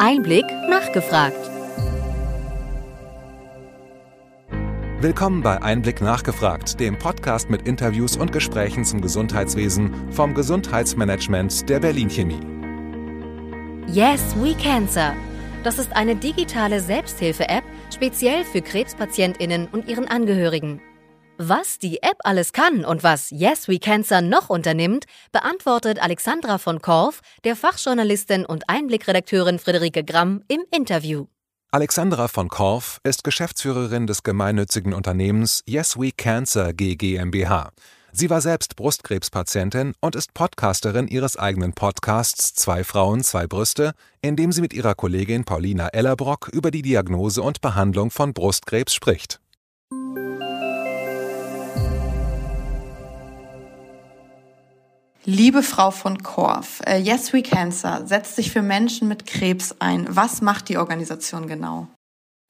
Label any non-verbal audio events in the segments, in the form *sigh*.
Einblick nachgefragt. Willkommen bei Einblick nachgefragt, dem Podcast mit Interviews und Gesprächen zum Gesundheitswesen vom Gesundheitsmanagement der Berlin Chemie. Yes, We Cancer. Das ist eine digitale Selbsthilfe-App speziell für Krebspatientinnen und ihren Angehörigen. Was die App alles kann und was Yes We Cancer noch unternimmt, beantwortet Alexandra von Korf, der Fachjournalistin und Einblickredakteurin Friederike Gramm im Interview. Alexandra von Korf ist Geschäftsführerin des gemeinnützigen Unternehmens Yes We Cancer GmbH. Sie war selbst Brustkrebspatientin und ist Podcasterin ihres eigenen Podcasts Zwei Frauen, zwei Brüste, in dem sie mit ihrer Kollegin Paulina Ellerbrock über die Diagnose und Behandlung von Brustkrebs spricht. Liebe Frau von Korf, äh, Yes We Cancer setzt sich für Menschen mit Krebs ein. Was macht die Organisation genau?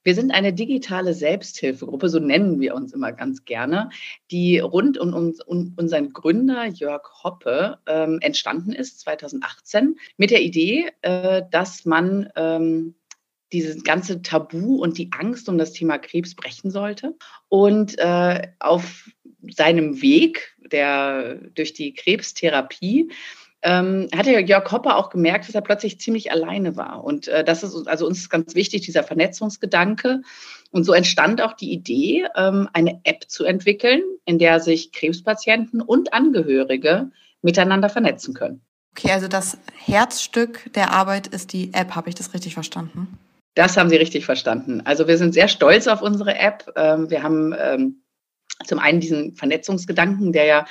Wir sind eine digitale Selbsthilfegruppe, so nennen wir uns immer ganz gerne, die rund um, um, um unseren Gründer Jörg Hoppe ähm, entstanden ist, 2018, mit der Idee, äh, dass man ähm, dieses ganze Tabu und die Angst um das Thema Krebs brechen sollte. Und äh, auf seinem Weg der, durch die Krebstherapie ähm, hatte Jörg Hopper auch gemerkt, dass er plötzlich ziemlich alleine war. Und äh, das ist also uns ist ganz wichtig, dieser Vernetzungsgedanke. Und so entstand auch die Idee, ähm, eine App zu entwickeln, in der sich Krebspatienten und Angehörige miteinander vernetzen können. Okay, also das Herzstück der Arbeit ist die App, habe ich das richtig verstanden? Das haben Sie richtig verstanden. Also wir sind sehr stolz auf unsere App. Ähm, wir haben ähm, zum einen diesen Vernetzungsgedanken, der ja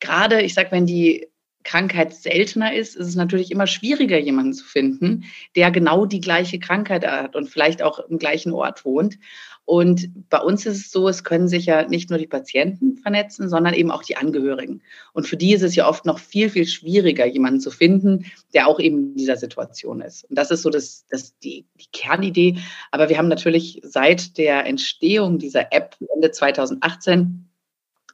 gerade, ich sag, wenn die Krankheit seltener ist, ist es natürlich immer schwieriger, jemanden zu finden, der genau die gleiche Krankheit hat und vielleicht auch im gleichen Ort wohnt. Und bei uns ist es so, es können sich ja nicht nur die Patienten vernetzen, sondern eben auch die Angehörigen. Und für die ist es ja oft noch viel, viel schwieriger, jemanden zu finden, der auch eben in dieser Situation ist. Und das ist so das, das die, die Kernidee. Aber wir haben natürlich seit der Entstehung dieser App Ende 2018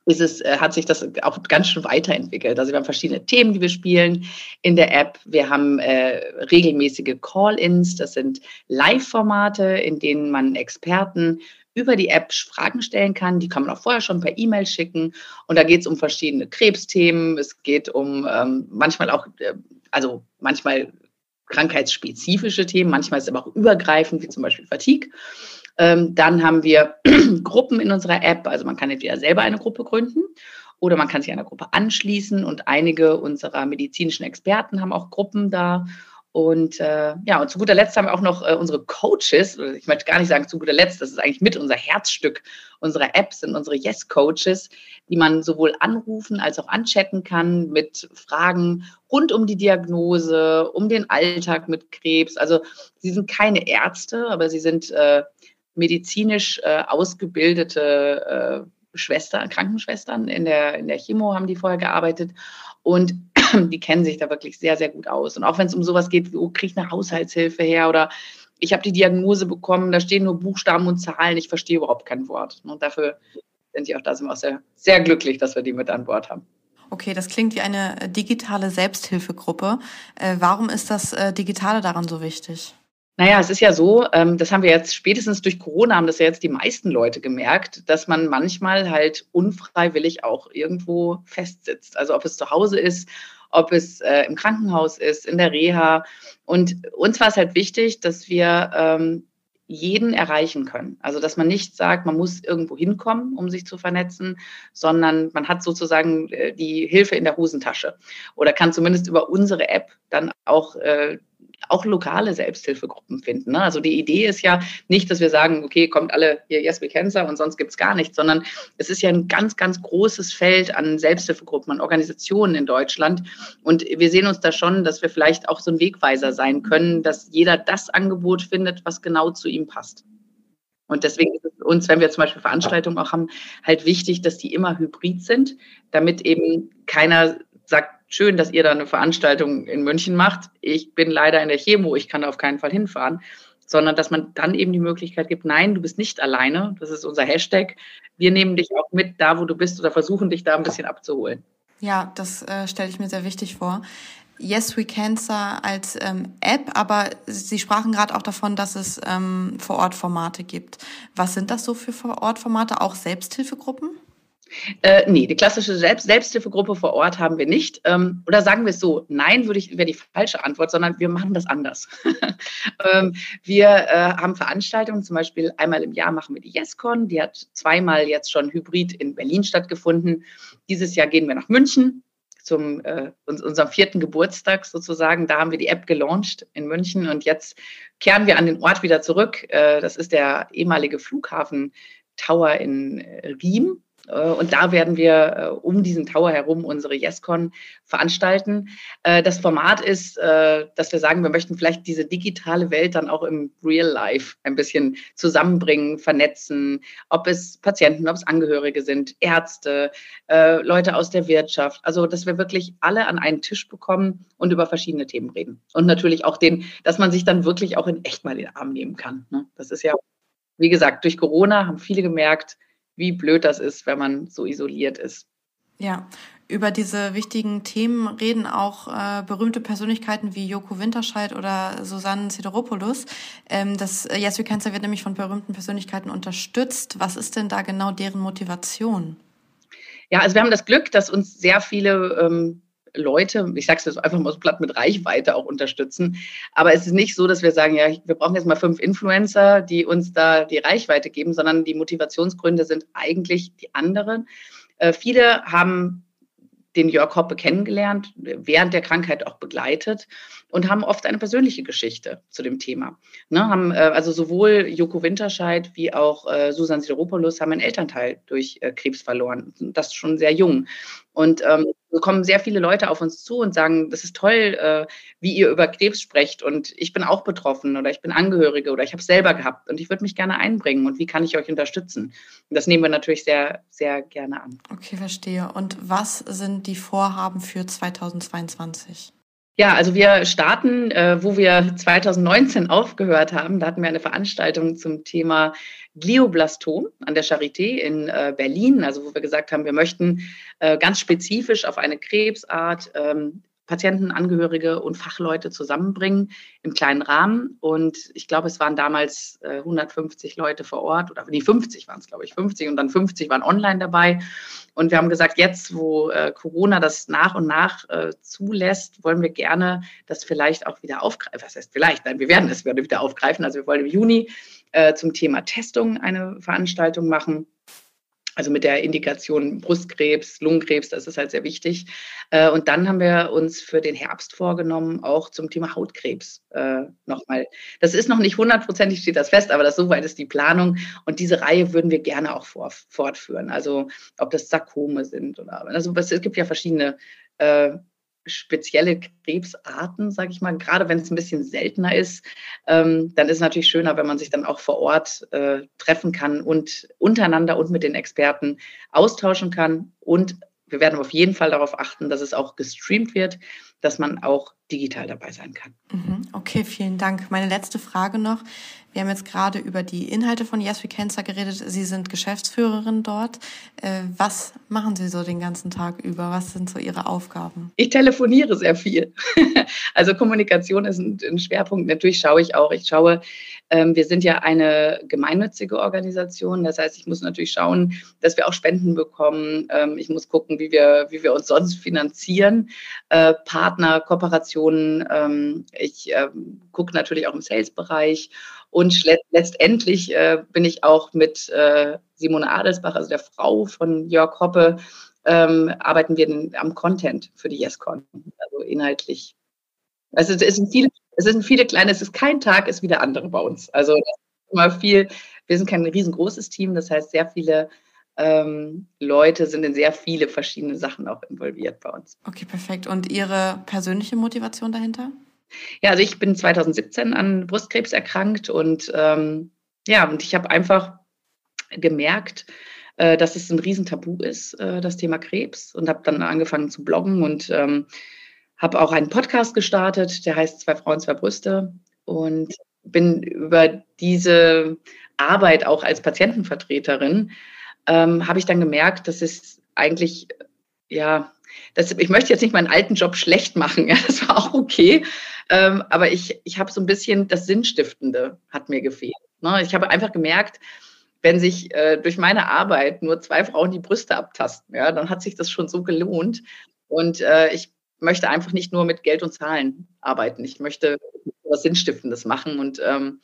ist es, äh, hat sich das auch ganz schön weiterentwickelt. Also wir haben verschiedene Themen, die wir spielen in der App. Wir haben äh, regelmäßige Call-ins, das sind Live-Formate, in denen man Experten über die App Fragen stellen kann. Die kann man auch vorher schon per E-Mail schicken. Und da geht es um verschiedene Krebsthemen. Es geht um ähm, manchmal auch, äh, also manchmal krankheitsspezifische Themen, manchmal ist es aber auch übergreifend, wie zum Beispiel Fatigue. Ähm, dann haben wir *clears throat* Gruppen in unserer App. Also man kann entweder selber eine Gruppe gründen oder man kann sich einer Gruppe anschließen. Und einige unserer medizinischen Experten haben auch Gruppen da. Und äh, ja, und zu guter Letzt haben wir auch noch äh, unsere Coaches. Ich möchte gar nicht sagen zu guter Letzt, das ist eigentlich mit unser Herzstück unserer App, sind unsere Yes-Coaches, die man sowohl anrufen als auch anchatten kann mit Fragen rund um die Diagnose, um den Alltag mit Krebs. Also sie sind keine Ärzte, aber sie sind äh, medizinisch äh, ausgebildete äh, Schwestern, Krankenschwestern in der, in der Chemo haben die vorher gearbeitet und *clears throat* die kennen sich da wirklich sehr, sehr gut aus. Und auch wenn es um sowas geht, wie, oh, kriege ich eine Haushaltshilfe her oder ich habe die Diagnose bekommen, da stehen nur Buchstaben und Zahlen, ich verstehe überhaupt kein Wort. Und dafür sind die auch da, sind wir auch sehr, sehr glücklich, dass wir die mit an Bord haben. Okay, das klingt wie eine digitale Selbsthilfegruppe. Äh, warum ist das äh, Digitale daran so wichtig? Naja, es ist ja so, ähm, das haben wir jetzt spätestens durch Corona, haben das ja jetzt die meisten Leute gemerkt, dass man manchmal halt unfreiwillig auch irgendwo festsitzt. Also ob es zu Hause ist, ob es äh, im Krankenhaus ist, in der Reha. Und uns war es halt wichtig, dass wir ähm, jeden erreichen können. Also dass man nicht sagt, man muss irgendwo hinkommen, um sich zu vernetzen, sondern man hat sozusagen äh, die Hilfe in der Hosentasche oder kann zumindest über unsere App dann auch äh, auch lokale Selbsthilfegruppen finden. Ne? Also die Idee ist ja nicht, dass wir sagen, okay, kommt alle hier Yes We Cancer und sonst gibt es gar nichts, sondern es ist ja ein ganz, ganz großes Feld an Selbsthilfegruppen, an Organisationen in Deutschland. Und wir sehen uns da schon, dass wir vielleicht auch so ein Wegweiser sein können, dass jeder das Angebot findet, was genau zu ihm passt. Und deswegen ist es uns, wenn wir zum Beispiel Veranstaltungen auch haben, halt wichtig, dass die immer hybrid sind, damit eben keiner sagt, schön, dass ihr da eine Veranstaltung in München macht. Ich bin leider in der Chemo, ich kann da auf keinen Fall hinfahren. Sondern dass man dann eben die Möglichkeit gibt, nein, du bist nicht alleine. Das ist unser Hashtag. Wir nehmen dich auch mit da, wo du bist oder versuchen dich da ein bisschen abzuholen. Ja, das äh, stelle ich mir sehr wichtig vor. Yes We Cancer als ähm, App, aber Sie sprachen gerade auch davon, dass es ähm, Vor-Ort-Formate gibt. Was sind das so für Vor-Ort-Formate? Auch Selbsthilfegruppen? Äh, nee, die klassische Selbst Selbsthilfegruppe vor Ort haben wir nicht. Ähm, oder sagen wir es so, nein, würde ich, wäre die falsche Antwort, sondern wir machen das anders. *laughs* ähm, wir äh, haben Veranstaltungen, zum Beispiel einmal im Jahr machen wir die YesCon, die hat zweimal jetzt schon hybrid in Berlin stattgefunden. Dieses Jahr gehen wir nach München zum äh, unserem vierten Geburtstag sozusagen. Da haben wir die App gelauncht in München und jetzt kehren wir an den Ort wieder zurück. Äh, das ist der ehemalige Flughafen Tower in äh, Riem und da werden wir äh, um diesen Tower herum unsere YesCon veranstalten. Äh, das Format ist, dass wir sagen, wir möchten vielleicht diese digitale Welt dann auch im Real Life ein bisschen zusammenbringen, vernetzen, ob es Patienten, ob es Angehörige sind, Ärzte, Leute aus der Wirtschaft. Also, dass wir wirklich alle an einen Tisch bekommen und über verschiedene Themen reden. Und natürlich auch den, dass man sich dann wirklich auch in echt mal den Arm nehmen kann. Ne? Das ist ja, wie gesagt, durch Corona haben viele gemerkt, wie blöd das ist, wenn man so isoliert ist. Ja, über diese wichtigen Themen reden auch äh, berühmte Persönlichkeiten wie Joko Winterscheid oder Susanne Sideropoulos. Ähm, das äh, Yes We Cancer wird nämlich von berühmten Persönlichkeiten unterstützt. Was ist denn da genau deren Motivation? Ja, also wir haben das Glück, dass uns sehr viele ähm, Leute, ich sage es jetzt einfach mal so platt, mit Reichweite auch unterstützen. Aber es ist nicht so, dass wir sagen, ja, wir brauchen jetzt mal fünf Influencer, die uns da die Reichweite geben, sondern die Motivationsgründe sind eigentlich die anderen. Äh, viele haben den Jörg Hoppe kennengelernt, während der Krankheit auch begleitet und haben oft eine persönliche Geschichte zu dem Thema. Ne, haben äh, also sowohl Joko Winterscheid wie auch äh, Susan Sideropoulos haben einen Elternteil durch äh, Krebs verloren, das schon sehr jung. Und ähm, kommen sehr viele Leute auf uns zu und sagen, das ist toll, äh, wie ihr über Krebs sprecht und ich bin auch betroffen oder ich bin Angehörige oder ich habe es selber gehabt und ich würde mich gerne einbringen und wie kann ich euch unterstützen? Und das nehmen wir natürlich sehr, sehr gerne an. Okay, verstehe. Und was sind die Vorhaben für 2022? Ja, also wir starten, äh, wo wir 2019 aufgehört haben. Da hatten wir eine Veranstaltung zum Thema Glioblastom an der Charité in äh, Berlin, also wo wir gesagt haben, wir möchten äh, ganz spezifisch auf eine Krebsart ähm, Patienten, Angehörige und Fachleute zusammenbringen im kleinen Rahmen. Und ich glaube, es waren damals äh, 150 Leute vor Ort oder die 50 waren es, glaube ich, 50 und dann 50 waren online dabei. Und wir haben gesagt, jetzt, wo äh, Corona das nach und nach äh, zulässt, wollen wir gerne das vielleicht auch wieder aufgreifen. Was heißt vielleicht? Nein, wir werden es wieder aufgreifen. Also wir wollen im Juni äh, zum Thema Testung eine Veranstaltung machen also mit der Indikation Brustkrebs, Lungenkrebs, das ist halt sehr wichtig. Äh, und dann haben wir uns für den Herbst vorgenommen, auch zum Thema Hautkrebs äh, nochmal. Das ist noch nicht hundertprozentig, steht das fest, aber das soweit ist die Planung. Und diese Reihe würden wir gerne auch fortführen. Also ob das Sarkome sind oder also es gibt ja verschiedene äh, spezielle Krebsarten, sage ich mal, gerade wenn es ein bisschen seltener ist, ähm, dann ist es natürlich schöner, wenn man sich dann auch vor Ort äh, treffen kann und untereinander und mit den Experten austauschen kann. Und wir werden auf jeden Fall darauf achten, dass es auch gestreamt wird, dass man auch digital dabei sein kann. Mhm. Okay, vielen Dank. Meine letzte Frage noch. Wir haben jetzt gerade über die Inhalte von Yes We Cancer geredet. Sie sind Geschäftsführerin dort. Äh, was machen Sie so den ganzen Tag über? Was sind so Ihre Aufgaben? Ich telefoniere sehr viel. *laughs* Also Kommunikation ist ein Schwerpunkt. Natürlich schaue ich auch. Ich schaue, ähm, wir sind ja eine gemeinnützige Organisation. Das heißt, ich muss natürlich schauen, dass wir auch Spenden bekommen. Ähm, ich muss gucken, wie wir, wie wir uns sonst finanzieren. Äh, Partner, Kooperationen. Ähm, ich gucke natürlich auch im Sales-Bereich und letztendlich äh, bin ich auch mit äh, Simone Adelsbach, also der Frau von Jörg Hoppe, ähm, arbeiten wir am Content für die YesCon, also inhaltlich. Also es sind viele, es sind viele kleine, es ist kein Tag, ist wie der andere bei uns. Also immer viel, wir sind kein riesengroßes Team, das heißt sehr viele ähm, Leute sind in sehr viele verschiedene Sachen auch involviert bei uns. Okay, perfekt. Und Ihre persönliche Motivation dahinter? Ja, also ich bin 2017 an Brustkrebs erkrankt und ähm, ja, und ich habe einfach gemerkt, äh, dass es ein Riesentabu ist, äh, das Thema Krebs und habe dann angefangen zu bloggen und ähm, habe auch einen Podcast gestartet, der heißt Zwei Frauen, zwei Brüste und bin über diese Arbeit auch als Patientenvertreterin, ähm, habe ich dann gemerkt, dass es eigentlich ja das, ich möchte jetzt nicht meinen alten Job schlecht machen, ja, das war auch okay. Ähm, aber ich, ich habe so ein bisschen das Sinnstiftende hat mir gefehlt. Ne? Ich habe einfach gemerkt, wenn sich äh, durch meine Arbeit nur zwei Frauen die Brüste abtasten, ja, dann hat sich das schon so gelohnt. Und äh, ich möchte einfach nicht nur mit Geld und Zahlen arbeiten. Ich möchte was Sinnstiftendes machen. Und ähm,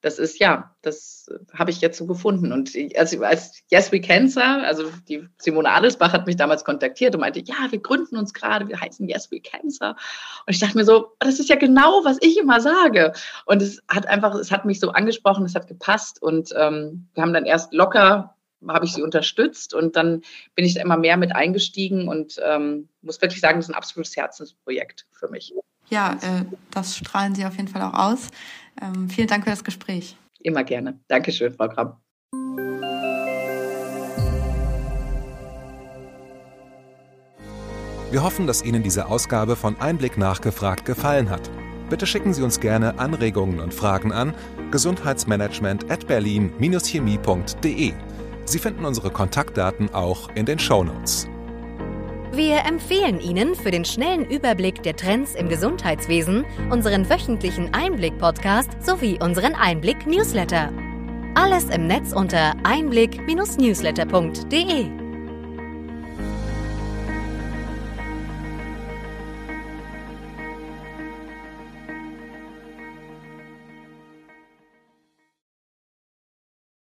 das ist ja, das habe ich jetzt so gefunden. Und also als Yes We Cancer, also die Simone Adelsbach hat mich damals kontaktiert und meinte, ja, wir gründen uns gerade, wir heißen Yes We Cancer. Und ich dachte mir so, das ist ja genau, was ich immer sage. Und es hat einfach, es hat mich so angesprochen, es hat gepasst und ähm, wir haben dann erst locker habe ich sie unterstützt und dann bin ich da immer mehr mit eingestiegen und ähm, muss wirklich sagen, das ist ein absolutes Herzensprojekt für mich. Ja, äh, das strahlen Sie auf jeden Fall auch aus. Ähm, vielen Dank für das Gespräch. Immer gerne. Dankeschön, Frau Kramm. Wir hoffen, dass Ihnen diese Ausgabe von Einblick nachgefragt gefallen hat. Bitte schicken Sie uns gerne Anregungen und Fragen an gesundheitsmanagement at berlin-chemie.de. Sie finden unsere Kontaktdaten auch in den Show Notes. Wir empfehlen Ihnen für den schnellen Überblick der Trends im Gesundheitswesen unseren wöchentlichen Einblick-Podcast sowie unseren Einblick-Newsletter. Alles im Netz unter einblick-newsletter.de.